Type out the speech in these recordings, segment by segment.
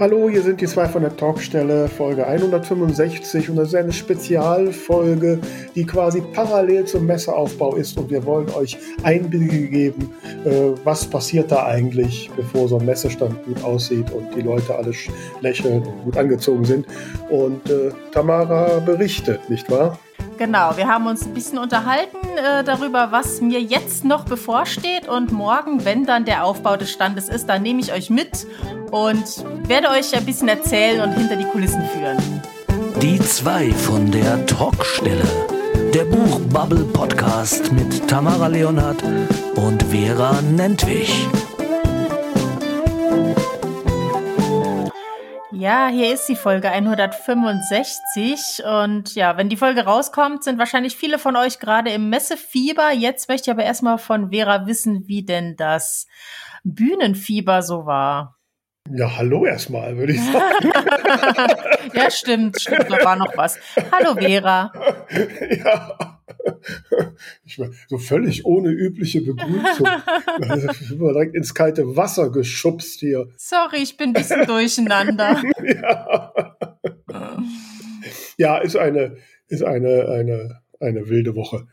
Hallo, hier sind die zwei von der Talkstelle, Folge 165 und das ist eine Spezialfolge, die quasi parallel zum Messeaufbau ist und wir wollen euch Einblicke geben, äh, was passiert da eigentlich, bevor so ein Messestand gut aussieht und die Leute alle lächeln und gut angezogen sind. Und äh, Tamara berichtet, nicht wahr? Genau, wir haben uns ein bisschen unterhalten äh, darüber, was mir jetzt noch bevorsteht. Und morgen, wenn dann der Aufbau des Standes ist, dann nehme ich euch mit und werde euch ein bisschen erzählen und hinter die Kulissen führen. Die zwei von der Talkstelle. Der Buchbubble Podcast mit Tamara Leonhardt und Vera Nentwich. Ja, hier ist die Folge 165 und ja, wenn die Folge rauskommt, sind wahrscheinlich viele von euch gerade im Messefieber. Jetzt möchte ich aber erstmal von Vera wissen, wie denn das Bühnenfieber so war. Ja, hallo erstmal, würde ich sagen. ja, stimmt, stimmt, da war noch was. Hallo Vera. ja. Ich war so völlig ohne übliche Begrüßung. Ich bin direkt ins kalte Wasser geschubst hier. Sorry, ich bin ein bisschen durcheinander. ja. ja, ist eine, ist eine, eine, eine wilde Woche.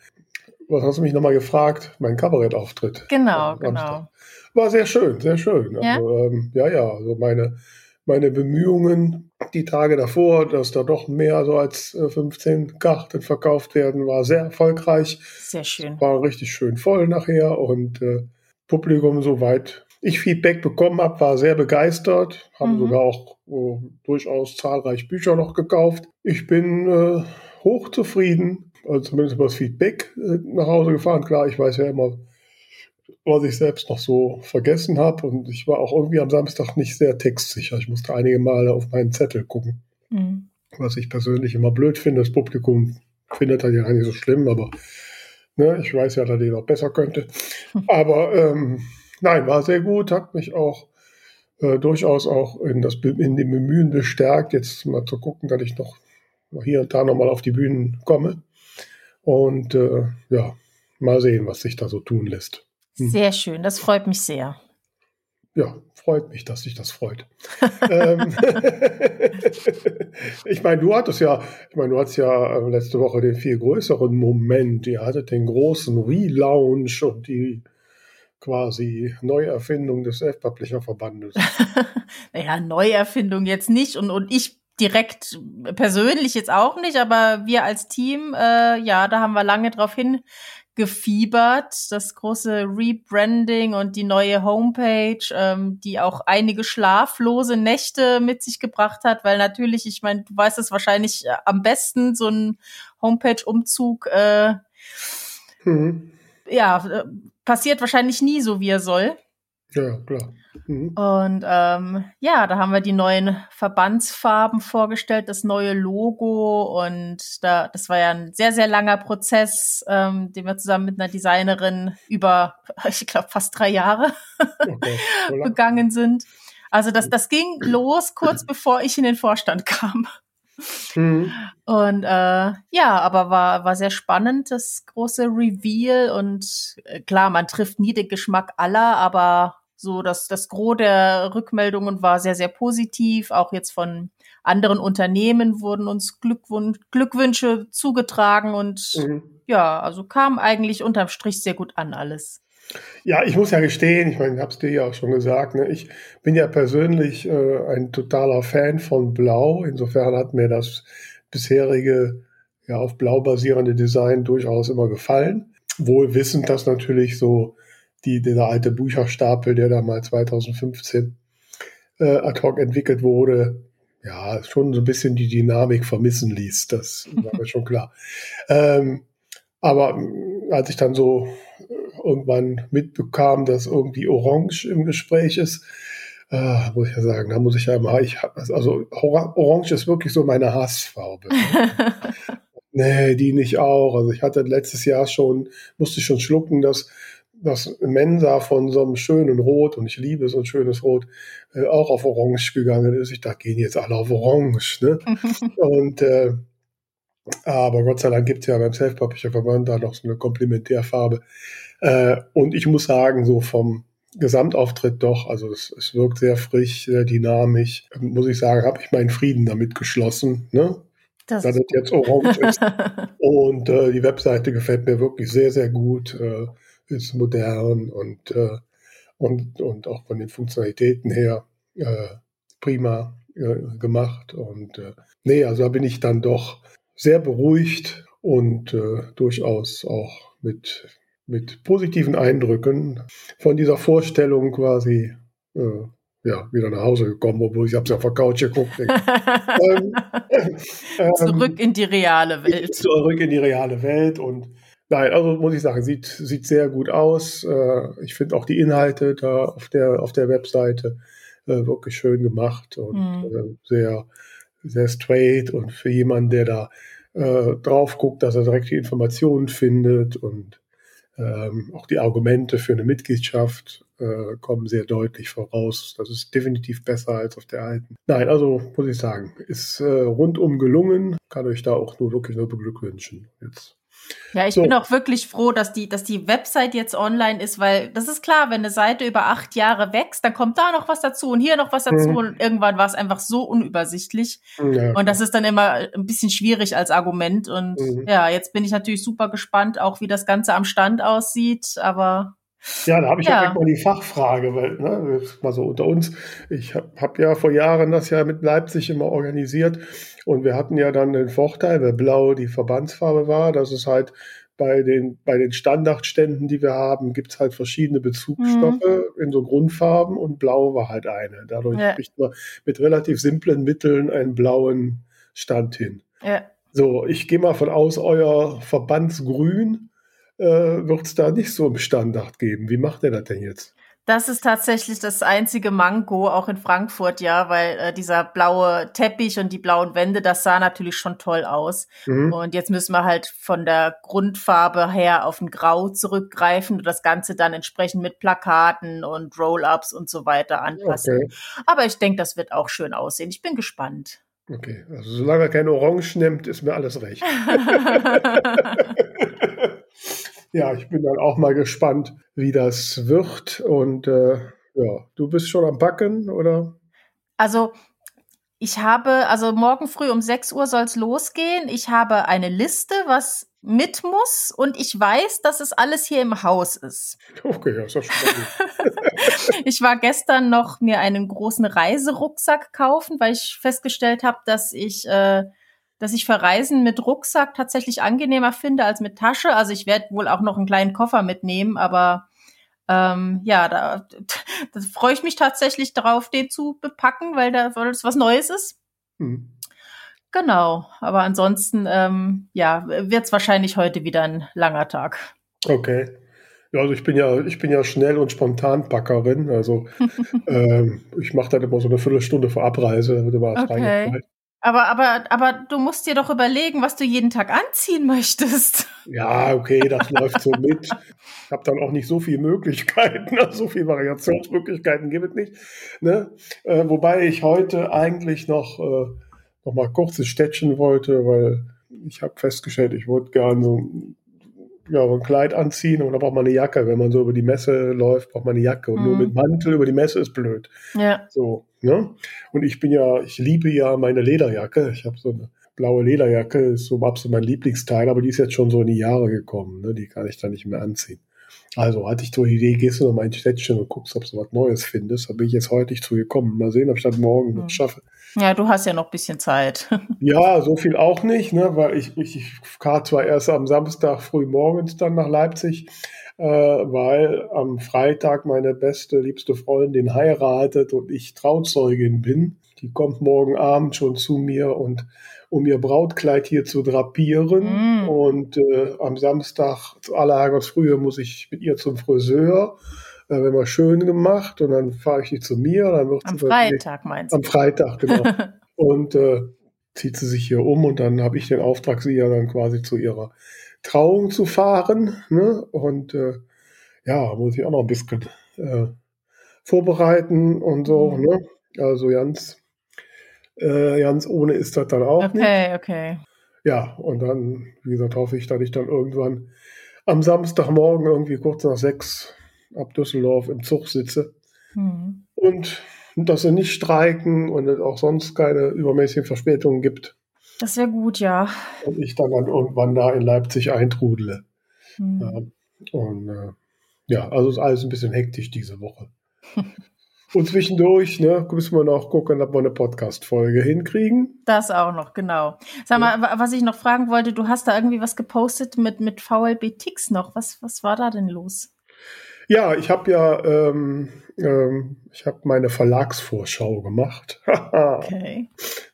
Was hast du mich nochmal gefragt? Mein Kabarettauftritt. Genau, genau. War sehr schön, sehr schön. Ja, also, ähm, ja, ja, also meine, meine Bemühungen die Tage davor, dass da doch mehr so als 15 äh, Karten verkauft werden, war sehr erfolgreich. Sehr schön. War richtig schön voll nachher und äh, Publikum soweit ich Feedback bekommen habe, war sehr begeistert, haben mhm. sogar auch äh, durchaus zahlreich Bücher noch gekauft. Ich bin äh, hochzufrieden, also zumindest was Feedback äh, nach Hause gefahren. Klar, ich weiß ja immer, was ich selbst noch so vergessen habe. Und ich war auch irgendwie am Samstag nicht sehr textsicher. Ich musste einige Male auf meinen Zettel gucken. Mhm. Was ich persönlich immer blöd finde. Das Publikum findet das ja nicht so schlimm, aber ne, ich weiß ja, dass ich noch besser könnte. Aber ähm, nein, war sehr gut, hat mich auch äh, durchaus auch in, das, in dem Bemühen bestärkt, jetzt mal zu gucken, dass ich noch hier und da nochmal auf die Bühnen komme. Und äh, ja, mal sehen, was sich da so tun lässt. Hm. Sehr schön, das freut mich sehr. Ja, freut mich, dass sich das freut. Ähm, ich meine, du hattest ja, ich meine, du hattest ja äh, letzte Woche den viel größeren Moment. Ihr hattet den großen Relaunch und die quasi Neuerfindung des Self-Publisher-Verbandes. naja, Neuerfindung jetzt nicht und, und ich direkt persönlich jetzt auch nicht, aber wir als Team, äh, ja, da haben wir lange drauf hin gefiebert, das große Rebranding und die neue Homepage, ähm, die auch einige schlaflose Nächte mit sich gebracht hat, weil natürlich, ich meine, du weißt es wahrscheinlich äh, am besten, so ein Homepage-Umzug, äh, mhm. ja, äh, passiert wahrscheinlich nie so, wie er soll. Ja, klar. Mhm. Und ähm, ja, da haben wir die neuen Verbandsfarben vorgestellt, das neue Logo und da, das war ja ein sehr, sehr langer Prozess, ähm, den wir zusammen mit einer Designerin über, ich glaube, fast drei Jahre okay, begangen sind. Also das, das ging los kurz bevor ich in den Vorstand kam. Mhm. Und äh, ja, aber war, war sehr spannend, das große Reveal. Und äh, klar, man trifft nie den Geschmack aller, aber so, dass das Gros der Rückmeldungen war sehr, sehr positiv. Auch jetzt von anderen Unternehmen wurden uns Glückwun Glückwünsche zugetragen und mhm. ja, also kam eigentlich unterm Strich sehr gut an alles. Ja, ich muss ja gestehen, ich meine, ich habe es dir ja auch schon gesagt, ne, ich bin ja persönlich äh, ein totaler Fan von Blau. Insofern hat mir das bisherige, ja, auf Blau basierende Design durchaus immer gefallen. Wohl wissend, dass natürlich so die, dieser alte Bücherstapel, der da mal 2015 äh, ad hoc entwickelt wurde, ja, schon so ein bisschen die Dynamik vermissen ließ. Das war mir schon klar. Ähm, aber äh, als ich dann so äh, irgendwann mitbekam, dass irgendwie Orange im Gespräch ist, äh, muss ich ja sagen, da muss ich ja immer, ich hab, also Orange ist wirklich so meine Hassfarbe. nee, die nicht auch. Also ich hatte letztes Jahr schon, musste schon schlucken, dass das Mensa von so einem schönen Rot, und ich liebe so ein schönes Rot, äh, auch auf Orange gegangen ist. Ich dachte, gehen jetzt alle auf Orange. Ne? und äh, aber Gott sei Dank gibt es ja beim Self-Publisher Verband da noch so eine Komplementärfarbe. Äh, und ich muss sagen, so vom, Gesamtauftritt doch. Also es, es wirkt sehr frisch, sehr dynamisch. Muss ich sagen, habe ich meinen Frieden damit geschlossen. Ne? Das dass es jetzt orange ist. Und äh, die Webseite gefällt mir wirklich sehr, sehr gut. Äh, ist modern und, äh, und, und auch von den Funktionalitäten her äh, prima äh, gemacht. Und äh, nee, also da bin ich dann doch sehr beruhigt und äh, durchaus auch mit, mit positiven Eindrücken von dieser Vorstellung quasi äh, ja, wieder nach Hause gekommen, obwohl ich habe es ja auf der Couch geguckt. ähm, ähm, zurück in die reale Welt. Zurück in die reale Welt und nein, also muss ich sagen, sieht, sieht sehr gut aus. Äh, ich finde auch die Inhalte da auf der, auf der Webseite äh, wirklich schön gemacht und mhm. äh, sehr, sehr straight und für jemanden, der da äh, drauf guckt, dass er direkt die Informationen findet und ähm, auch die Argumente für eine Mitgliedschaft äh, kommen sehr deutlich voraus. Das ist definitiv besser als auf der alten. Nein, also muss ich sagen, ist äh, rundum gelungen. Kann euch da auch nur wirklich nur beglückwünschen. Jetzt ja, ich so. bin auch wirklich froh, dass die, dass die Website jetzt online ist, weil das ist klar, wenn eine Seite über acht Jahre wächst, dann kommt da noch was dazu und hier noch was dazu mhm. und irgendwann war es einfach so unübersichtlich. Ja. Und das ist dann immer ein bisschen schwierig als Argument. Und mhm. ja, jetzt bin ich natürlich super gespannt, auch wie das Ganze am Stand aussieht, aber ja, da habe ich ja, ja mal die Fachfrage, weil, ne, mal so unter uns, ich habe hab ja vor Jahren das ja mit Leipzig immer organisiert und wir hatten ja dann den Vorteil, weil Blau die Verbandsfarbe war, dass es halt bei den, bei den Standardständen, die wir haben, gibt es halt verschiedene Bezugsstoffe mhm. in so Grundfarben und Blau war halt eine. Dadurch ja. kriegt man mit relativ simplen Mitteln einen blauen Stand hin. Ja. So, ich gehe mal von aus, euer Verbandsgrün äh, wird es da nicht so im Standard geben. Wie macht ihr das denn jetzt? Das ist tatsächlich das einzige Manko, auch in Frankfurt, ja, weil äh, dieser blaue Teppich und die blauen Wände, das sah natürlich schon toll aus. Mhm. Und jetzt müssen wir halt von der Grundfarbe her auf ein Grau zurückgreifen und das Ganze dann entsprechend mit Plakaten und Roll-ups und so weiter anpassen. Okay. Aber ich denke, das wird auch schön aussehen. Ich bin gespannt. Okay, also solange er kein Orange nimmt, ist mir alles recht. ja, ich bin dann auch mal gespannt, wie das wird. Und äh, ja, du bist schon am Backen, oder? Also ich habe, also morgen früh um 6 Uhr soll es losgehen. Ich habe eine Liste, was mit muss und ich weiß, dass es alles hier im Haus ist. Okay, ja, ist schon gut. ich war gestern noch mir einen großen Reiserucksack kaufen, weil ich festgestellt habe, dass ich äh, dass ich Verreisen mit Rucksack tatsächlich angenehmer finde als mit Tasche. Also ich werde wohl auch noch einen kleinen Koffer mitnehmen, aber ähm, ja, da, da freue ich mich tatsächlich darauf, den zu bepacken, weil da weil das was Neues ist. Hm. Genau, aber ansonsten ähm, ja, wird es wahrscheinlich heute wieder ein langer Tag. Okay. Ja, also ich bin ja, ich bin ja schnell und spontan Packerin. Also ähm, ich mache dann immer so eine Viertelstunde vor Abreise, da wird immer was okay. Aber, aber, aber du musst dir doch überlegen, was du jeden Tag anziehen möchtest. Ja, okay, das läuft so mit. Ich habe dann auch nicht so viele Möglichkeiten, so viele Variationsmöglichkeiten gibt es nicht. Ne? Äh, wobei ich heute eigentlich noch, äh, noch mal kurzes Städtchen wollte, weil ich habe festgestellt, ich wollte gerne so ja, so ein Kleid anziehen und dann braucht man eine Jacke. Wenn man so über die Messe läuft, braucht man eine Jacke. Und mhm. nur mit Mantel über die Messe ist blöd. Ja. So, ne? Und ich bin ja, ich liebe ja meine Lederjacke. Ich habe so eine blaue Lederjacke, ist so absolut mein Lieblingsteil, aber die ist jetzt schon so in die Jahre gekommen. Ne? Die kann ich dann nicht mehr anziehen. Also hatte ich so die Idee, gehst du noch mal ein Städtchen und guckst, ob du was Neues findest. Da bin ich jetzt heute nicht zugekommen. Mal sehen, ob ich das morgen mhm. schaffe. Ja, du hast ja noch ein bisschen Zeit. ja, so viel auch nicht, ne, weil ich, ich, ich fahre zwar erst am Samstag früh morgens dann nach Leipzig, äh, weil am Freitag meine beste, liebste Freundin heiratet und ich Trauzeugin bin. Die kommt morgen Abend schon zu mir und um ihr Brautkleid hier zu drapieren. Mm. Und äh, am Samstag zu aller Frühe muss ich mit ihr zum Friseur. Da werden wir schön gemacht und dann fahre ich die zu mir. Dann wird am Freitag meinst du? Am Freitag, genau. und äh, zieht sie sich hier um und dann habe ich den Auftrag, sie ja dann quasi zu ihrer Trauung zu fahren. Ne? Und äh, ja, muss ich auch noch ein bisschen äh, vorbereiten und so. Mhm. Ne? Also ganz, äh, ganz ohne ist das dann auch okay, nicht. Okay, okay. Ja, und dann, wie gesagt, hoffe ich, dass ich dann irgendwann am Samstagmorgen irgendwie kurz nach sechs ab Düsseldorf im Zug sitze. Mhm. Und dass sie nicht streiken und es auch sonst keine übermäßigen Verspätungen gibt. Das wäre gut, ja. Und ich dann, dann irgendwann da in Leipzig eintrudele. Mhm. Ja, und äh, ja, also ist alles ein bisschen hektisch diese Woche. Und zwischendurch ne, müssen wir noch gucken, ob wir eine Podcast-Folge hinkriegen. Das auch noch, genau. Sag mal, ja. was ich noch fragen wollte, du hast da irgendwie was gepostet mit, mit VLB Tix noch. Was, was war da denn los? Ja, ich habe ja, ähm, ähm, ich habe meine Verlagsvorschau gemacht. okay.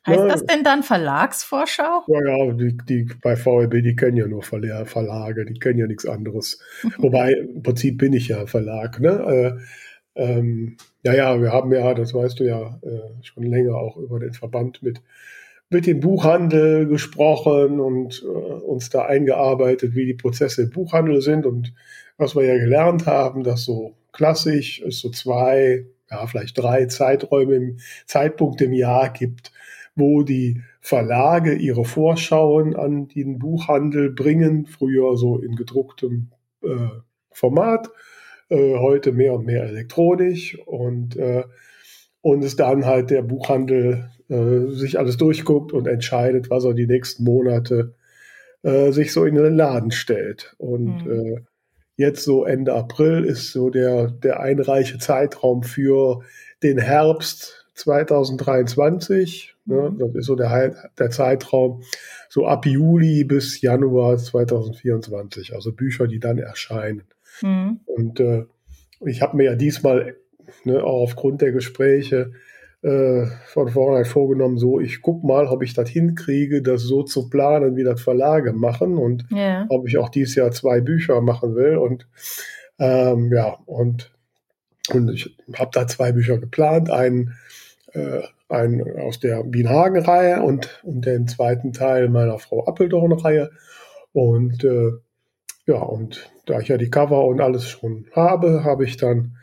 Heißt ja, das denn dann Verlagsvorschau? Ja, ja, die, die bei VLB, die kennen ja nur Verlage, die kennen ja nichts anderes. Wobei, im Prinzip bin ich ja Verlag, ne? Äh, ähm, ja, ja, wir haben ja, das weißt du ja, äh, schon länger auch über den Verband mit, mit dem Buchhandel gesprochen und äh, uns da eingearbeitet, wie die Prozesse im Buchhandel sind. Und was wir ja gelernt haben, dass so klassisch es so zwei, ja, vielleicht drei Zeiträume im Zeitpunkt im Jahr gibt, wo die Verlage ihre Vorschauen an den Buchhandel bringen, früher so in gedrucktem äh, Format äh, heute mehr und mehr elektronisch und, äh, und es dann halt der Buchhandel äh, sich alles durchguckt und entscheidet, was er die nächsten Monate äh, sich so in den Laden stellt. Und mhm. jetzt so Ende April ist so der, der einreiche Zeitraum für den Herbst 2023. Ne? Mhm. Das ist so der, der Zeitraum so ab Juli bis Januar 2024. Also Bücher, die dann erscheinen. Mhm. Und äh, ich habe mir ja diesmal ne, auch aufgrund der Gespräche äh, von vornherein vorgenommen, so ich guck mal, ob ich das hinkriege, das so zu planen, wie das Verlage machen und yeah. ob ich auch dieses Jahr zwei Bücher machen will. Und ähm, ja, und, und ich habe da zwei Bücher geplant, einen, äh, einen aus der Bienhagen-Reihe und, und den zweiten Teil meiner Frau Appeldorn-Reihe. Und äh, ja, und da ich ja die Cover und alles schon habe, habe ich dann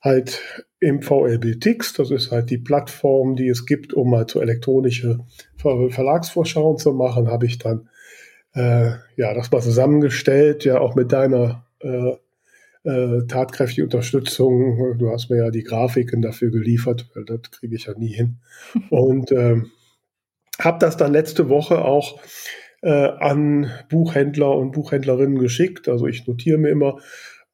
halt im VLB Tix, das ist halt die Plattform, die es gibt, um mal so elektronische Verlagsvorschauen zu machen, habe ich dann äh, ja das mal zusammengestellt, ja auch mit deiner äh, äh, tatkräftigen Unterstützung. Du hast mir ja die Grafiken dafür geliefert, weil das kriege ich ja nie hin. Und ähm, habe das dann letzte Woche auch äh, an Buchhändler und Buchhändlerinnen geschickt. Also ich notiere mir immer,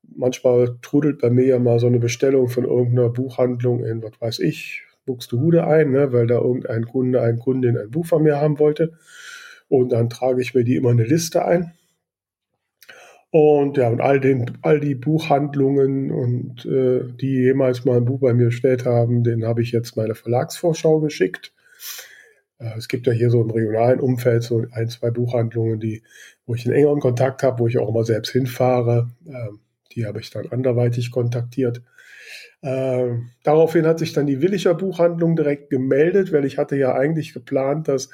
manchmal trudelt bei mir ja mal so eine Bestellung von irgendeiner Buchhandlung in, was weiß ich, Buxtehude ein, ne, weil da irgendein Kunde, ein Kundin ein Buch von mir haben wollte. Und dann trage ich mir die immer eine Liste ein. Und ja, und all den, all die Buchhandlungen und äh, die jemals mal ein Buch bei mir bestellt haben, denen habe ich jetzt meine Verlagsvorschau geschickt. Äh, es gibt ja hier so im regionalen Umfeld so ein, zwei Buchhandlungen, die, wo ich einen engeren Kontakt habe, wo ich auch immer selbst hinfahre. Ähm, die habe ich dann anderweitig kontaktiert. Äh, daraufhin hat sich dann die Willicher Buchhandlung direkt gemeldet, weil ich hatte ja eigentlich geplant, dass,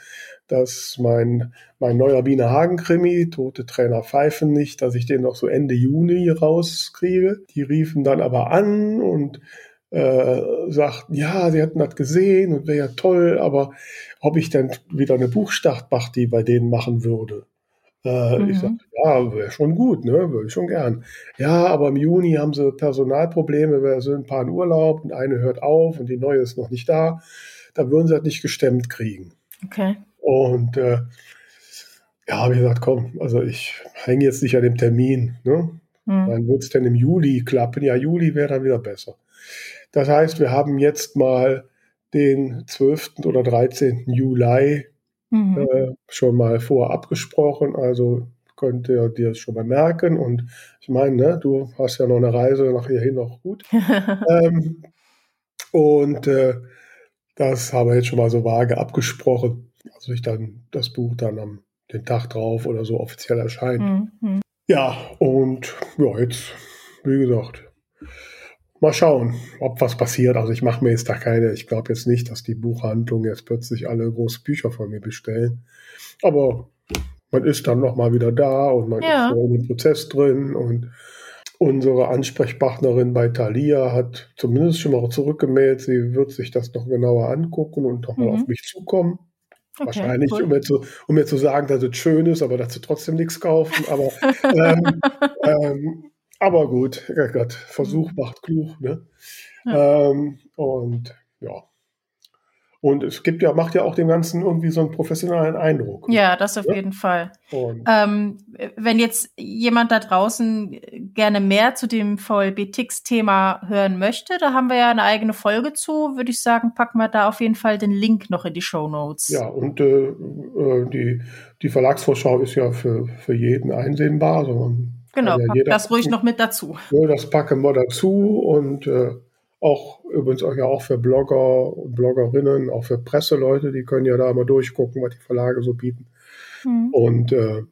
dass mein, mein neuer Wiener Hagen-Krimi, Tote Trainer pfeifen nicht, dass ich den noch so Ende Juni rauskriege. Die riefen dann aber an und äh, sagten, ja, sie hätten das gesehen und wäre ja toll, aber ob ich dann wieder eine Buchstartparty bei denen machen würde. Äh, mhm. Ich sagte, ja, wäre schon gut, ne? würde ich schon gern. Ja, aber im Juni haben sie Personalprobleme, wir sind ein paar in Urlaub und eine hört auf und die neue ist noch nicht da. Da würden sie das nicht gestemmt kriegen. Okay. Und äh, ja, habe ich gesagt, komm, also ich hänge jetzt nicht an dem Termin. Ne? Mhm. Dann wird es dann im Juli klappen. Ja, Juli wäre dann wieder besser. Das heißt, wir haben jetzt mal den 12. oder 13. Juli mhm. äh, schon mal vorab gesprochen. Also könnt ihr dir das schon mal merken. Und ich meine, ne, du hast ja noch eine Reise nach hierhin noch gut. ähm, und äh, das haben wir jetzt schon mal so vage abgesprochen. Also ich dann das Buch dann am den Tag drauf oder so offiziell erscheint. Mhm. Ja, und ja, jetzt, wie gesagt, Mal schauen, ob was passiert. Also ich mache mir jetzt da keine, ich glaube jetzt nicht, dass die Buchhandlungen jetzt plötzlich alle große Bücher von mir bestellen. Aber man ist dann nochmal wieder da und man ja. ist so dem Prozess drin und unsere Ansprechpartnerin bei Thalia hat zumindest schon mal zurückgemeldet, sie wird sich das noch genauer angucken und nochmal mhm. auf mich zukommen. Okay, Wahrscheinlich, cool. um, mir zu, um mir zu sagen, dass es schön ist, aber dass sie trotzdem nichts kaufen. Aber ähm, ähm, aber gut, ja Gott, Versuch Mhm. macht klug, ne? Ja. Ähm, und ja. Und es gibt ja, macht ja auch dem Ganzen irgendwie so einen professionellen Eindruck. Ja, das auf Ja. jeden Fall. Ähm, wenn jetzt jemand da draußen gerne mehr zu dem VLB-Tix-Thema hören möchte, da haben wir ja eine eigene Folge zu, würde ich sagen, packen wir da auf jeden Fall den Link noch in die Show Notes. ja, und äh, äh, die, die Verlagsvorschau ist ja für, für jeden einsehbar. Also man Genau, ja pack das ruhig noch mit dazu. Ja, das packen wir dazu und äh, auch übrigens auch ja auch für Blogger und Bloggerinnen, auch für Presseleute, die können ja da mal durchgucken, was die Verlage so bieten. Mhm. Und äh,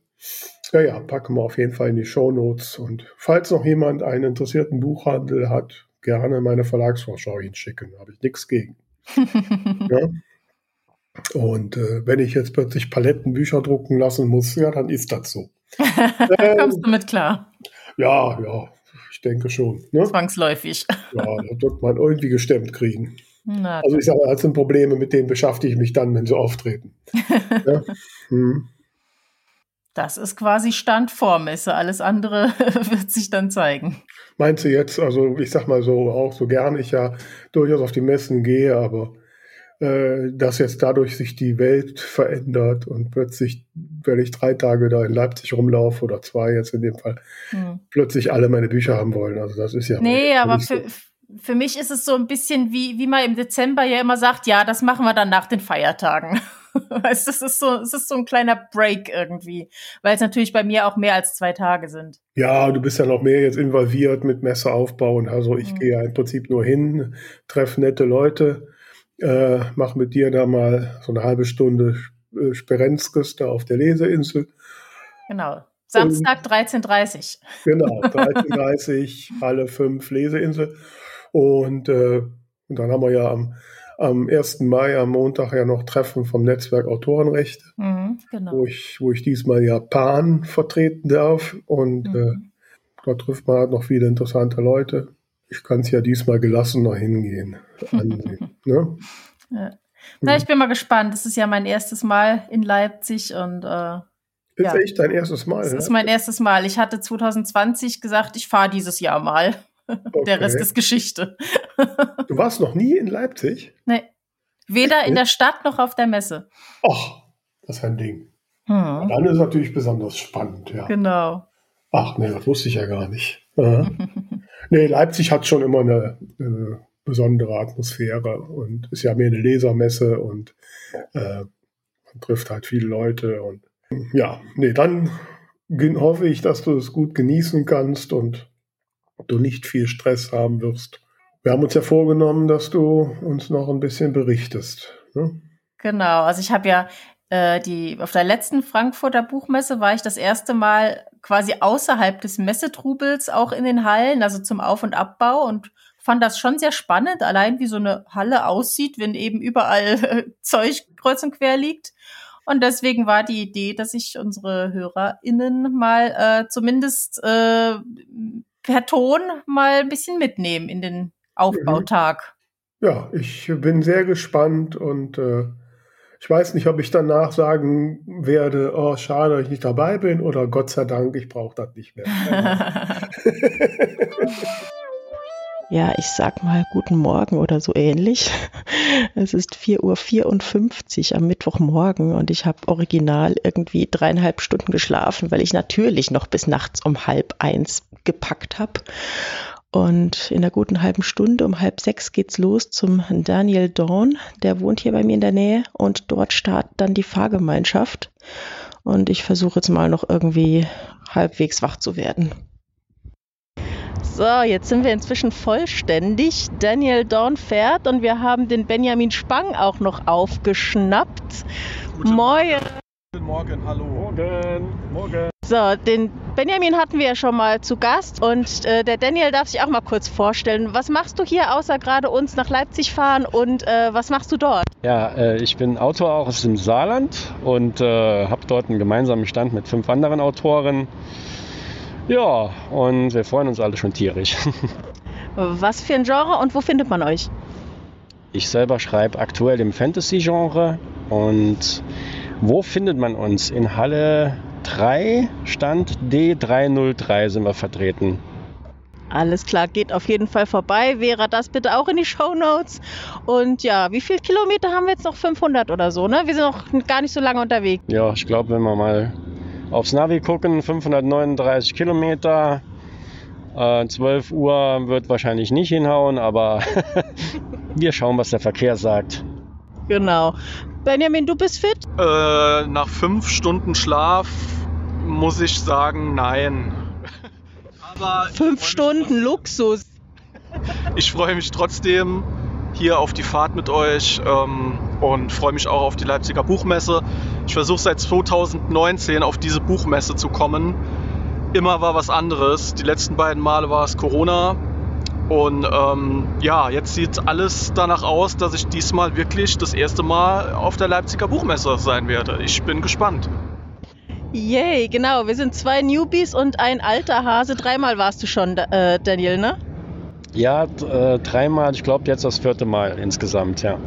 ja, ja, packen wir auf jeden Fall in die Shownotes. Und falls noch jemand einen interessierten Buchhandel hat, gerne meine Verlagsvorschau hinschicken. Habe ich nichts gegen. Ja? Und äh, wenn ich jetzt plötzlich Palettenbücher drucken lassen muss, ja, dann ist das so. Da kommst du mit klar, Ja, ja, ich denke schon. Ne? zwangsläufig. Ja, das wird man irgendwie gestemmt kriegen. Na, Also ich sage, das sind Probleme, mit denen beschäftige ich mich dann, wenn sie auftreten. ja? hm. das ist quasi Stand vor Messe. Alles andere wird sich dann zeigen. Meinst du jetzt, also ich sag mal so, auch so gern ich ja durchaus auf die Messen gehe, aber äh, dass jetzt dadurch sich die Welt verändert und plötzlich, wenn ich drei Tage da in Leipzig rumlaufe oder zwei jetzt in dem Fall, Hm. plötzlich alle meine Bücher haben wollen. Also das ist ja. Nee, aber nicht so. für, für mich ist es so ein bisschen wie, wie man im Dezember ja immer sagt, ja, das machen wir dann nach den Feiertagen. Weißt du, es ist so, es ist so ein kleiner Break irgendwie, weil es natürlich bei mir auch mehr als zwei Tage sind. Ja, du bist ja noch mehr jetzt involviert mit Messeaufbau und also ich Mhm. gehe ja im Prinzip nur hin, treffe nette Leute, äh, mach mit dir da mal so eine halbe Stunde äh, Sperenzkes da auf der Leseinsel. Genau. Samstag 13.30 Genau, 13.30 alle fünf Leseinsel. Und, äh, und dann haben wir ja am, am 1. Mai, am Montag ja noch Treffen vom Netzwerk Autorenrecht, Mhm, genau. wo ich, wo ich diesmal Japan vertreten darf. Und äh, Mhm. da trifft man halt noch viele interessante Leute. Ich kann es ja diesmal gelassener hingehen. ansehen, ne? Ja. Na, ich bin mal gespannt. Das ist ja mein erstes Mal in Leipzig und äh, Ist Ja. echt dein erstes Mal. es ne? ist mein erstes Mal. Ich hatte 2020 gesagt, ich fahre dieses Jahr mal. Der Rest Okay. ist Geschichte. Du warst noch nie in Leipzig? Nee. Weder in der Stadt noch auf der Messe. Ach, das ist ein Ding. Hm. Dann ist es natürlich besonders spannend, ja. Genau. Ach nee, das wusste ich ja gar nicht. Nee, Leipzig hat schon immer eine, äh, besondere Atmosphäre und ist ja mehr eine Lesermesse und äh, man trifft halt viele Leute und ja, nee, dann hoffe ich, dass du es gut genießen kannst und du nicht viel Stress haben wirst. Wir haben uns ja vorgenommen, dass du uns noch ein bisschen berichtest. Ne? Genau, also ich habe ja äh, die auf der letzten Frankfurter Buchmesse war ich das erste Mal quasi außerhalb des Messetrubels auch in den Hallen, also zum Auf- und Abbau und fand das schon sehr spannend, allein wie so eine Halle aussieht, wenn eben überall Zeug kreuz und quer liegt. Und deswegen war die Idee, dass ich unsere HörerInnen mal äh, zumindest äh, per Ton mal ein bisschen mitnehmen in den Aufbautag. Ja, ich bin sehr gespannt und äh, ich weiß nicht, ob ich danach sagen werde, oh, schade, dass ich nicht dabei bin oder Gott sei Dank, ich brauche das nicht mehr. Ja, ich sag mal guten Morgen oder so ähnlich. Es ist 4.54 Uhr am Mittwochmorgen und ich habe original irgendwie dreieinhalb Stunden geschlafen, weil ich natürlich noch bis nachts um halb eins gepackt habe. Und in einer guten halben Stunde, um halb sechs, geht's los zum Daniel Dorn. Der wohnt hier bei mir in der Nähe und dort startet dann die Fahrgemeinschaft. Und ich versuche jetzt mal noch irgendwie halbwegs wach zu werden. So, jetzt sind wir inzwischen vollständig. Daniel Dorn fährt und wir haben den Benjamin Spang auch noch aufgeschnappt. Moin. Guten Morgen, hallo. Morgen. Morgen. So, den Benjamin hatten wir ja schon mal zu Gast und äh, der Daniel darf sich auch mal kurz vorstellen. Was machst du hier, außer gerade uns nach Leipzig fahren und äh, was machst du dort? Ja, äh, ich bin Autor auch aus dem Saarland und äh, habe dort einen gemeinsamen Stand mit fünf anderen Autoren. Ja, und wir freuen uns alle schon tierisch. Was für ein Genre und wo findet man euch? Ich selber schreibe aktuell im Fantasy-Genre und wo findet man uns? In Halle 3, Stand D303 sind wir vertreten. Alles klar, geht auf jeden Fall vorbei. Vera, das bitte auch in die Show Notes. Und ja, wie viele Kilometer haben wir jetzt noch? 500 oder so, ne? Wir sind noch gar nicht so lange unterwegs. Ja, ich glaube, wenn wir mal aufs Navi gucken, 539 Kilometer. Äh, 12 Uhr wird wahrscheinlich nicht hinhauen, aber wir schauen, was der Verkehr sagt. Genau. Benjamin, du bist fit? Äh, nach fünf Stunden Schlaf muss ich sagen, nein. Aber fünf Stunden Luxus. Ich freue mich trotzdem hier auf die Fahrt mit euch ähm, und freue mich auch auf die Leipziger Buchmesse. Ich versuche seit 2019 auf diese Buchmesse zu kommen. Immer war was anderes. Die letzten beiden Male war es Corona. Und ähm, ja, jetzt sieht alles danach aus, dass ich diesmal wirklich das erste Mal auf der Leipziger Buchmesse sein werde. Ich bin gespannt. Yay, genau. Wir sind zwei Newbies und ein alter Hase. Dreimal warst du schon, äh, Daniel, ne? Ja, äh, dreimal. Ich glaube jetzt das vierte Mal insgesamt, ja.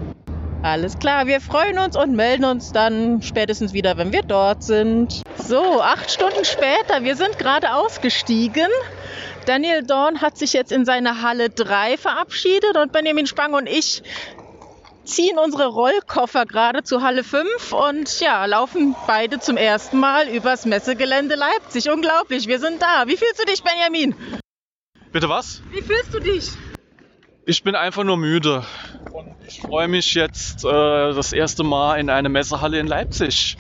Alles klar, wir freuen uns und melden uns dann spätestens wieder, wenn wir dort sind. So, acht Stunden später, wir sind gerade ausgestiegen. Daniel Dorn hat sich jetzt in seine Halle 3 verabschiedet und Benjamin Spang und ich ziehen unsere Rollkoffer gerade zu Halle 5 und ja, laufen beide zum ersten Mal übers Messegelände Leipzig. Unglaublich, wir sind da. Wie fühlst du dich, Benjamin? Bitte was? Wie fühlst du dich? Ich bin einfach nur müde. Ich freue mich jetzt äh, das erste Mal in eine Messehalle in Leipzig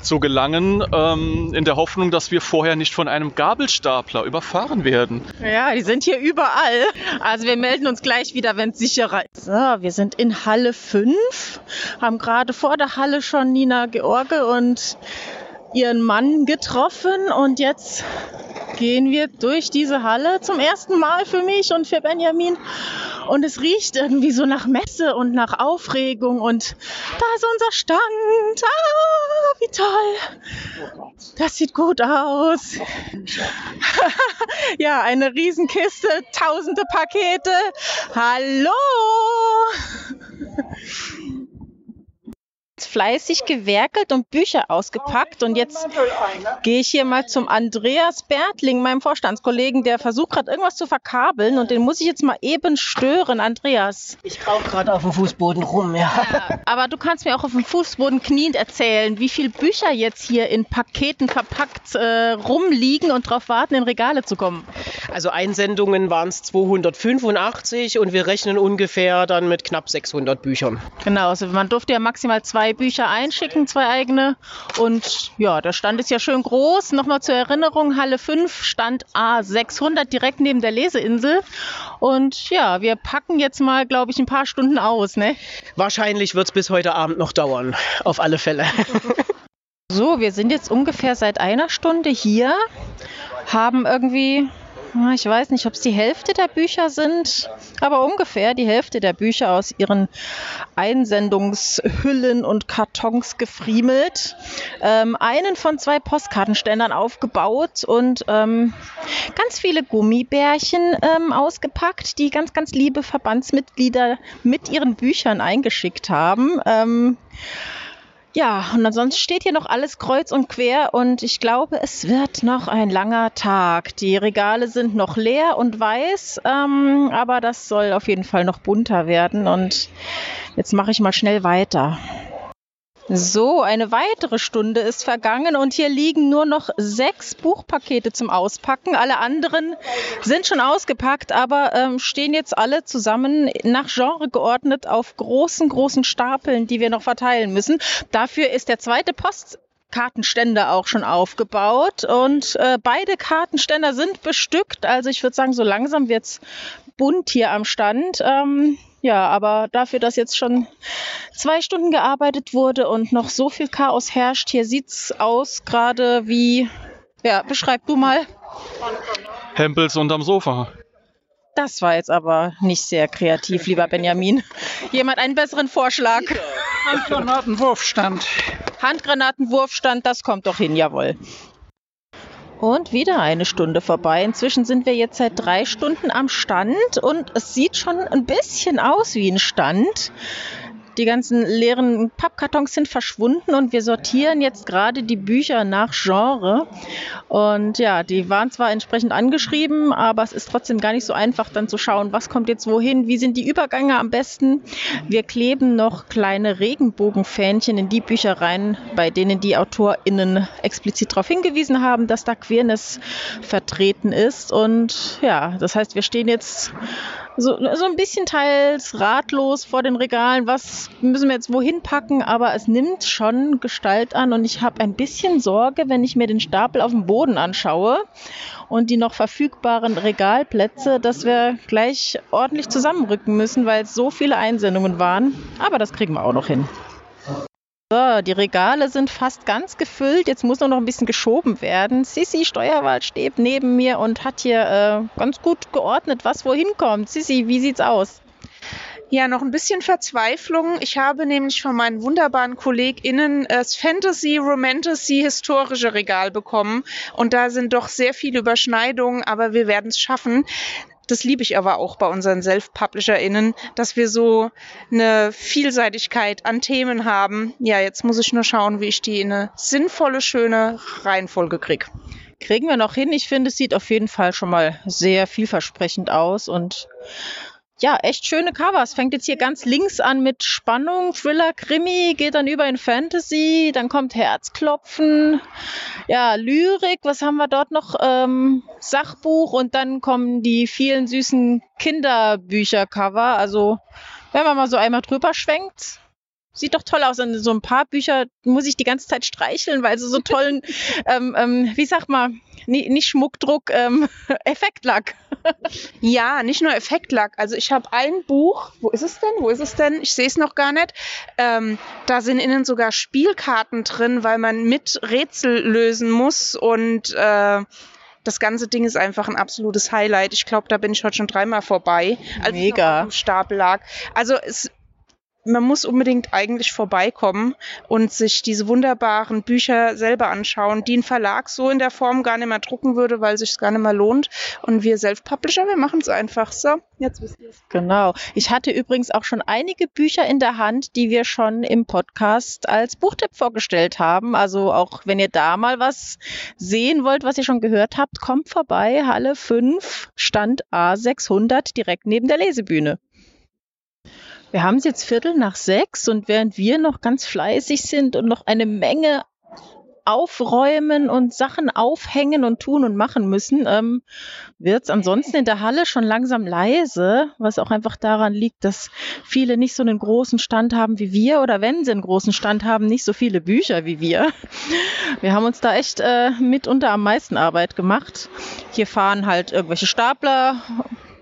zu gelangen, ähm, in der Hoffnung, dass wir vorher nicht von einem Gabelstapler überfahren werden. Ja, die sind hier überall. Also wir melden uns gleich wieder, wenn es sicherer ist. So, wir sind in Halle 5, haben gerade vor der Halle schon Nina George und ihren Mann getroffen und jetzt gehen wir durch diese Halle zum ersten Mal für mich und für Benjamin. Und es riecht irgendwie so nach Messe und nach Aufregung. Und da ist unser Stand. Ah, wie toll. Das sieht gut aus. ja, eine Riesenkiste, tausende Pakete. Hallo fleißig gewerkelt und Bücher ausgepackt. Und jetzt gehe ich hier mal zum Andreas Bertling, meinem Vorstandskollegen, der versucht gerade irgendwas zu verkabeln und den muss ich jetzt mal eben stören. Andreas. Ich krauche gerade auf dem Fußboden rum, ja. ja. Aber du kannst mir auch auf dem Fußboden kniend erzählen, wie viele Bücher jetzt hier in Paketen verpackt äh, rumliegen und darauf warten, in Regale zu kommen. Also Einsendungen waren es 285 und wir rechnen ungefähr dann mit knapp 600 Büchern. Genau, also man durfte ja maximal zwei Bücher einschicken, zwei eigene. Und ja, der Stand ist ja schön groß. Nochmal zur Erinnerung, Halle 5, Stand A600, direkt neben der Leseinsel. Und ja, wir packen jetzt mal, glaube ich, ein paar Stunden aus. Ne? Wahrscheinlich wird es bis heute Abend noch dauern, auf alle Fälle. So, wir sind jetzt ungefähr seit einer Stunde hier, haben irgendwie ich weiß nicht, ob es die Hälfte der Bücher sind, aber ungefähr die Hälfte der Bücher aus ihren Einsendungshüllen und Kartons gefriemelt, ähm, einen von zwei Postkartenständern aufgebaut und ähm, ganz viele Gummibärchen ähm, ausgepackt, die ganz, ganz liebe Verbandsmitglieder mit ihren Büchern eingeschickt haben. Ja, und ansonsten steht hier noch alles kreuz und quer und ich glaube, es wird noch ein langer Tag. Die Regale sind noch leer und weiß, ähm, aber das soll auf jeden Fall noch bunter werden und jetzt mache ich mal schnell weiter. So, eine weitere Stunde ist vergangen und hier liegen nur noch sechs Buchpakete zum Auspacken. Alle anderen sind schon ausgepackt, aber ähm, stehen jetzt alle zusammen nach Genre geordnet auf großen, großen Stapeln, die wir noch verteilen müssen. Dafür ist der zweite Post Kartenständer auch schon aufgebaut und äh, beide Kartenständer sind bestückt. Also ich würde sagen, so langsam wird's bunt hier am Stand. Ähm, ja, aber dafür, dass jetzt schon zwei Stunden gearbeitet wurde und noch so viel Chaos herrscht, hier sieht's aus gerade wie, ja, beschreib du mal. Hempels unterm Sofa. Das war jetzt aber nicht sehr kreativ, lieber Benjamin. Jemand einen besseren Vorschlag? Handgranatenwurfstand. Handgranatenwurfstand, das kommt doch hin, jawohl. Und wieder eine Stunde vorbei. Inzwischen sind wir jetzt seit drei Stunden am Stand und es sieht schon ein bisschen aus wie ein Stand. Die ganzen leeren Pappkartons sind verschwunden und wir sortieren jetzt gerade die Bücher nach Genre. Und ja, die waren zwar entsprechend angeschrieben, aber es ist trotzdem gar nicht so einfach dann zu schauen, was kommt jetzt wohin, wie sind die Übergänge am besten. Wir kleben noch kleine Regenbogenfähnchen in die Bücher rein, bei denen die AutorInnen explizit darauf hingewiesen haben, dass da Queerness vertreten ist. Und ja, das heißt, wir stehen jetzt so, so ein bisschen teils ratlos vor den Regalen, was müssen wir jetzt wohin packen, aber es nimmt schon Gestalt an und ich habe ein bisschen Sorge, wenn ich mir den Stapel auf dem Boden anschaue und die noch verfügbaren Regalplätze, dass wir gleich ordentlich zusammenrücken müssen, weil es so viele Einsendungen waren. Aber das kriegen wir auch noch hin. So, die Regale sind fast ganz gefüllt. Jetzt muss nur noch ein bisschen geschoben werden. Sissi Steuerwald steht neben mir und hat hier äh, ganz gut geordnet, was wohin kommt. Sissi, wie sieht's aus? Ja, noch ein bisschen Verzweiflung. Ich habe nämlich von meinen wunderbaren KollegInnen das Fantasy, Romantasy, historische Regal bekommen. Und da sind doch sehr viele Überschneidungen, aber wir werden es schaffen das liebe ich aber auch bei unseren Self-PublisherInnen, dass wir so eine Vielseitigkeit an Themen haben. Ja, jetzt muss ich nur schauen, wie ich die in eine sinnvolle, schöne Reihenfolge kriege. Kriegen wir noch hin. Ich finde, es sieht auf jeden Fall schon mal sehr vielversprechend aus und ja, echt schöne Covers. Fängt jetzt hier ganz links an mit Spannung, Thriller, Krimi, geht dann über in Fantasy, dann kommt Herzklopfen, ja, Lyrik, was haben wir dort noch? Ähm, Sachbuch und dann kommen die vielen süßen Kinderbücher-Cover. Also, wenn man mal so einmal drüber schwenkt, sieht doch toll aus. Und so ein paar Bücher muss ich die ganze Zeit streicheln, weil sie so tollen, ähm, ähm, wie sag mal, nicht, Schmuckdruck, ähm, Effektlack. Ja, nicht nur Effektlack. Also ich habe ein Buch, wo ist es denn? Wo ist es denn? Ich sehe es noch gar nicht. Ähm, da sind innen sogar Spielkarten drin, weil man mit Rätsel lösen muss und äh, das ganze Ding ist einfach ein absolutes Highlight. Ich glaube, da bin ich heute schon dreimal vorbei, als Mega. es auf dem Stapel lag. Also es man muss unbedingt eigentlich vorbeikommen und sich diese wunderbaren Bücher selber anschauen, die ein Verlag so in der Form gar nicht mehr drucken würde, weil sich es gar nicht mehr lohnt. Und wir Self-Publisher, wir machen es einfach. So, jetzt wisst ihr es. Genau. Ich hatte übrigens auch schon einige Bücher in der Hand, die wir schon im Podcast als Buchtipp vorgestellt haben. Also auch wenn ihr da mal was sehen wollt, was ihr schon gehört habt, kommt vorbei. Halle 5, Stand A600, direkt neben der Lesebühne. Wir haben es jetzt Viertel nach sechs und während wir noch ganz fleißig sind und noch eine Menge aufräumen und Sachen aufhängen und tun und machen müssen, ähm, wird es ansonsten in der Halle schon langsam leise, was auch einfach daran liegt, dass viele nicht so einen großen Stand haben wie wir oder wenn sie einen großen Stand haben, nicht so viele Bücher wie wir. Wir haben uns da echt äh, mitunter am meisten Arbeit gemacht. Hier fahren halt irgendwelche Stapler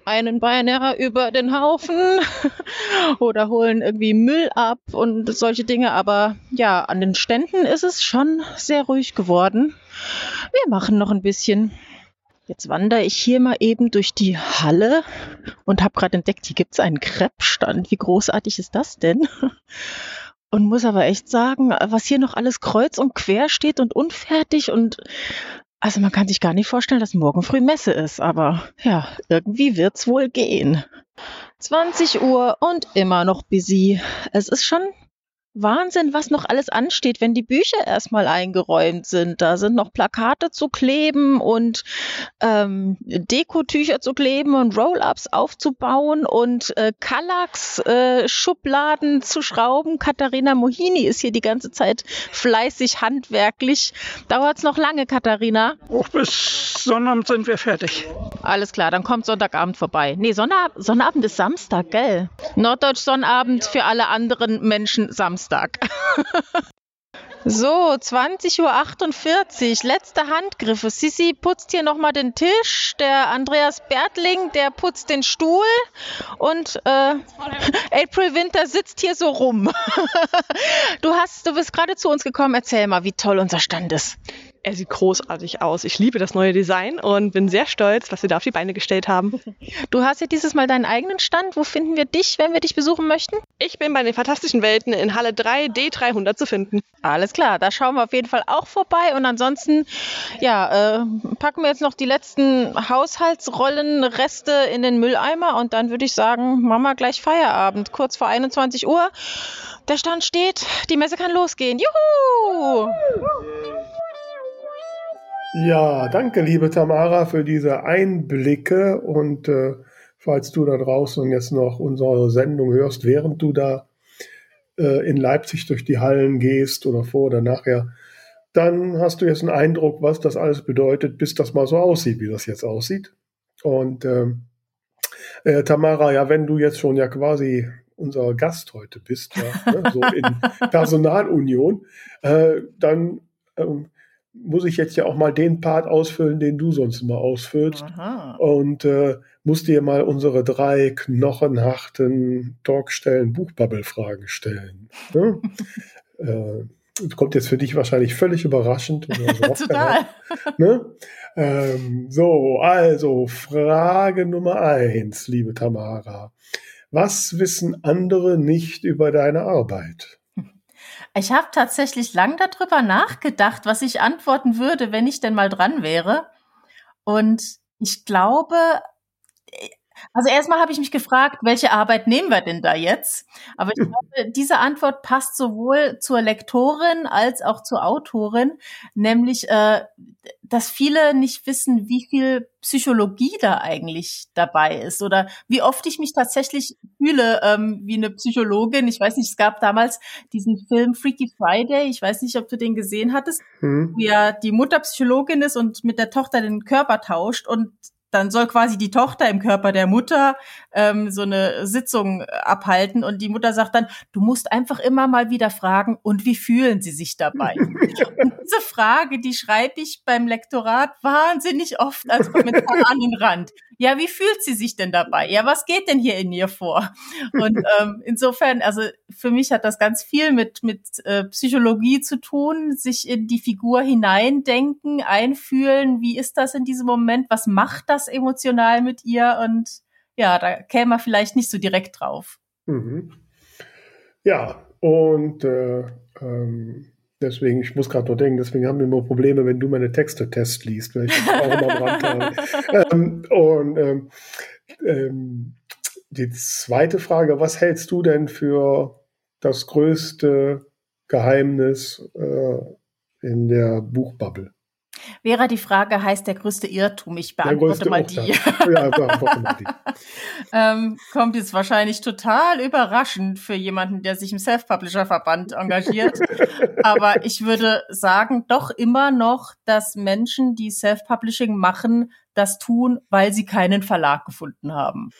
einen beinahe über den Haufen oder holen irgendwie Müll ab und solche Dinge. Aber ja, an den Ständen ist es schon sehr ruhig geworden. Wir machen noch ein bisschen. Jetzt wandere ich hier mal eben durch die Halle und habe gerade entdeckt, hier gibt es einen Kreppstand. Wie großartig ist das denn? Und muss aber echt sagen, was hier noch alles kreuz und quer steht und unfertig und also man kann sich gar nicht vorstellen, dass morgen früh Messe ist, aber ja, irgendwie wird's wohl gehen. 20 Uhr und immer noch busy. Es ist schon Wahnsinn, was noch alles ansteht, wenn die Bücher erstmal eingeräumt sind. Da sind noch Plakate zu kleben und ähm, Dekotücher zu kleben und Roll-ups aufzubauen und äh, Kallax äh, Schubladen zu schrauben. Katharina Mohini ist hier die ganze Zeit fleißig handwerklich. Dauert's noch lange, Katharina? Auch bis Sonnabend sind wir fertig. Alles klar, dann kommt Sonntagabend vorbei. Nee, Sonnab Sonnabend ist Samstag, gell? Norddeutsch Sonnabend für alle anderen Menschen Samstag. Samstag. So, 20.48 Uhr, letzte Handgriffe. Sissi putzt hier nochmal den Tisch. Der Andreas Bertling, der putzt den Stuhl. Und äh, April Winter sitzt hier so rum. du, hast, du bist gerade zu uns gekommen. Erzähl mal, wie toll unser Stand ist. Er sieht großartig aus. Ich liebe das neue Design und bin sehr stolz, was wir da auf die Beine gestellt haben. Du hast ja dieses Mal deinen eigenen Stand. Wo finden wir dich, wenn wir dich besuchen möchten? Ich bin bei den Fantastischen Welten in Halle 3 D300 zu finden. Alles klar, da schauen wir auf jeden Fall auch vorbei. Und ansonsten, ja, äh, packen wir jetzt noch die letzten Haushaltsrollenreste in den Mülleimer und dann würde ich sagen, machen wir gleich Feierabend, kurz vor 21 Uhr. Der Stand steht, die Messe kann losgehen. Juhu! Ja, danke, liebe Tamara, für diese Einblicke. Und äh, falls du da draußen jetzt noch unsere Sendung hörst, während du da äh, in Leipzig durch die Hallen gehst oder vor oder nachher, dann hast du jetzt einen Eindruck, was das alles bedeutet, bis das mal so aussieht, wie das jetzt aussieht. Und ähm, äh, Tamara, ja, wenn du jetzt schon ja quasi unser Gast heute bist, ja, ne, so in Personalunion, äh, dann ähm, muss ich jetzt ja auch mal den Part ausfüllen, den du sonst immer ausfüllst. Aha. Und äh, muss dir mal unsere drei knochenharten Talkstellen Buchbubble-Fragen stellen. Ne? äh, kommt jetzt für dich wahrscheinlich völlig überraschend. Total. Ne? Ähm, so, also Frage Nummer eins, liebe Tamara. Was wissen andere nicht über deine Arbeit? Ich habe tatsächlich lang darüber nachgedacht, was ich antworten würde, wenn ich denn mal dran wäre. Und ich glaube, also erstmal habe ich mich gefragt, welche Arbeit nehmen wir denn da jetzt? Aber ich glaube, diese Antwort passt sowohl zur Lektorin als auch zur Autorin, nämlich, äh, dass viele nicht wissen, wie viel Psychologie da eigentlich dabei ist oder wie oft ich mich tatsächlich fühle ähm, wie eine Psychologin. Ich weiß nicht, es gab damals diesen Film Freaky Friday. Ich weiß nicht, ob du den gesehen hattest, hm. wo ja die Mutter Psychologin ist und mit der Tochter den Körper tauscht und dann soll quasi die Tochter im Körper der Mutter ähm, so eine Sitzung abhalten und die Mutter sagt dann, du musst einfach immer mal wieder fragen, und wie fühlen sie sich dabei? und diese Frage, die schreibe ich beim Lektorat wahnsinnig oft als Kommentar an den Rand. Ja, wie fühlt sie sich denn dabei? Ja, was geht denn hier in ihr vor? Und ähm, insofern, also für mich hat das ganz viel mit, mit äh, Psychologie zu tun, sich in die Figur hineindenken, einfühlen, wie ist das in diesem Moment, was macht das emotional mit ihr und ja, da käme man vielleicht nicht so direkt drauf. Mhm. Ja, und äh, ähm, deswegen, ich muss gerade nur denken, deswegen haben wir immer Probleme, wenn du meine Texte test liest, weil ich auch immer am Rand habe. ähm, und ähm, ähm, die zweite Frage, was hältst du denn für das größte Geheimnis äh, in der Buchbubble? Wäre die Frage, heißt der größte Irrtum? Ich beantworte mal die. Ja, beantworte mal die. ähm, kommt jetzt wahrscheinlich total überraschend für jemanden, der sich im Self-Publisher-Verband engagiert. Aber ich würde sagen, doch immer noch, dass Menschen, die Self-Publishing machen, das tun, weil sie keinen Verlag gefunden haben.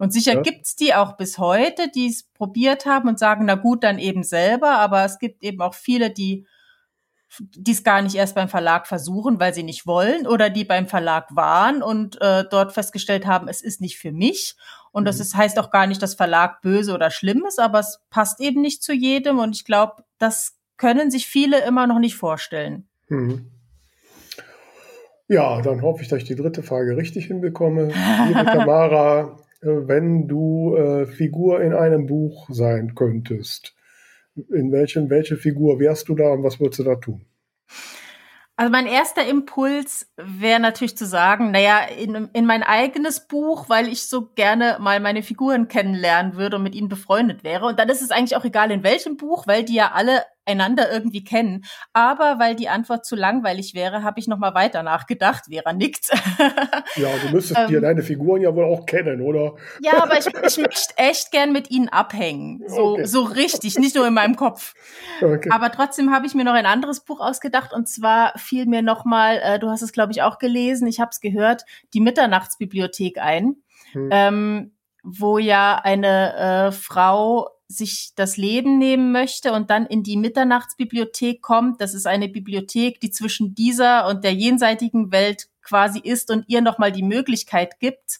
Und sicher ja. gibt's die auch bis heute, die es probiert haben und sagen, na gut, dann eben selber. Aber es gibt eben auch viele, die dies gar nicht erst beim Verlag versuchen, weil sie nicht wollen, oder die beim Verlag waren und äh, dort festgestellt haben, es ist nicht für mich. Und mhm. das ist, heißt auch gar nicht, dass Verlag böse oder schlimm ist, aber es passt eben nicht zu jedem. Und ich glaube, das können sich viele immer noch nicht vorstellen. Mhm. Ja, dann hoffe ich, dass ich die dritte Frage richtig hinbekomme. Liebe Tamara, äh, wenn du äh, Figur in einem Buch sein könntest, in welchen, welche Figur wärst du da und was würdest du da tun? Also mein erster Impuls wäre natürlich zu sagen, naja, in, in mein eigenes Buch, weil ich so gerne mal meine Figuren kennenlernen würde und mit ihnen befreundet wäre. Und dann ist es eigentlich auch egal, in welchem Buch, weil die ja alle einander irgendwie kennen. Aber weil die Antwort zu langweilig wäre, habe ich noch mal weiter nachgedacht. Vera nickt. ja, du müsstest dir ähm. deine Figuren ja wohl auch kennen, oder? Ja, aber ich, ich möchte echt gern mit ihnen abhängen. So, okay. so richtig, nicht nur in meinem Kopf. Okay. Aber trotzdem habe ich mir noch ein anderes Buch ausgedacht. Und zwar fiel mir noch mal, äh, du hast es, glaube ich, auch gelesen, ich habe es gehört, die Mitternachtsbibliothek ein. Hm. Ähm, wo ja eine äh, Frau sich das Leben nehmen möchte und dann in die Mitternachtsbibliothek kommt. Das ist eine Bibliothek, die zwischen dieser und der jenseitigen Welt quasi ist und ihr nochmal die Möglichkeit gibt,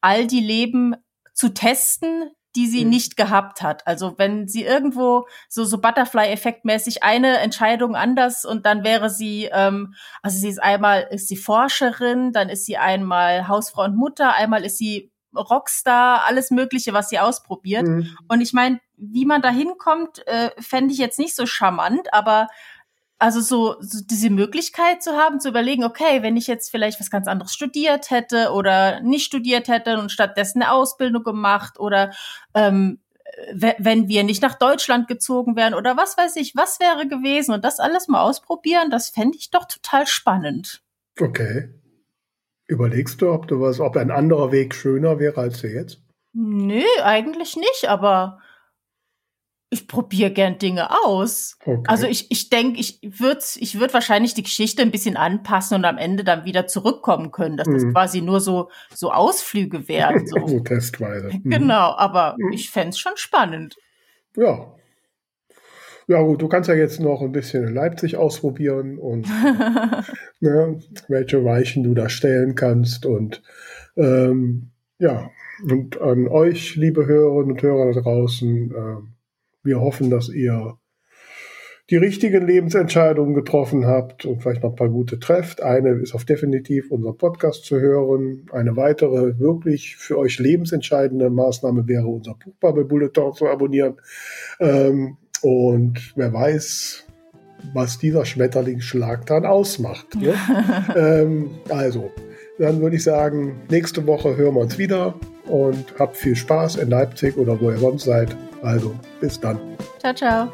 all die Leben zu testen, die sie mhm. nicht gehabt hat. Also wenn sie irgendwo so so Butterfly-Effekt-mäßig eine Entscheidung anders und dann wäre sie, ähm, also sie ist einmal ist sie Forscherin, dann ist sie einmal Hausfrau und Mutter, einmal ist sie Rockstar, alles Mögliche, was sie ausprobiert. Mhm. Und ich meine, wie man da hinkommt, äh, fände ich jetzt nicht so charmant, aber also so, so diese Möglichkeit zu haben, zu überlegen, okay, wenn ich jetzt vielleicht was ganz anderes studiert hätte oder nicht studiert hätte und stattdessen eine Ausbildung gemacht oder ähm, wenn wir nicht nach Deutschland gezogen wären oder was weiß ich, was wäre gewesen und das alles mal ausprobieren, das fände ich doch total spannend. Okay. Überlegst du, ob du was, ob ein anderer Weg schöner wäre als der jetzt? Nö, eigentlich nicht, aber ich probiere gern Dinge aus. Okay. Also ich, ich denke, ich würde ich würd wahrscheinlich die Geschichte ein bisschen anpassen und am Ende dann wieder zurückkommen können, dass das mhm. quasi nur so, so Ausflüge wären. So, so testweise. Mhm. Genau, aber mhm. ich fände schon spannend. Ja. Ja gut, du kannst ja jetzt noch ein bisschen in Leipzig ausprobieren und ne, welche Weichen du da stellen kannst und ähm, ja, und an euch, liebe Hörerinnen und Hörer da draußen, ähm, wir hoffen, dass ihr die richtigen Lebensentscheidungen getroffen habt und vielleicht noch ein paar gute trefft. Eine ist auf definitiv unser Podcast zu hören. Eine weitere wirklich für euch lebensentscheidende Maßnahme wäre unser Buchbubble Bulletin zu abonnieren. Ähm, und wer weiß, was dieser Schmetterlingsschlag dann ausmacht. Ne? ähm, also, dann würde ich sagen, nächste Woche hören wir uns wieder und habt viel Spaß in Leipzig oder wo ihr sonst seid. Also bis dann. Ciao, ciao.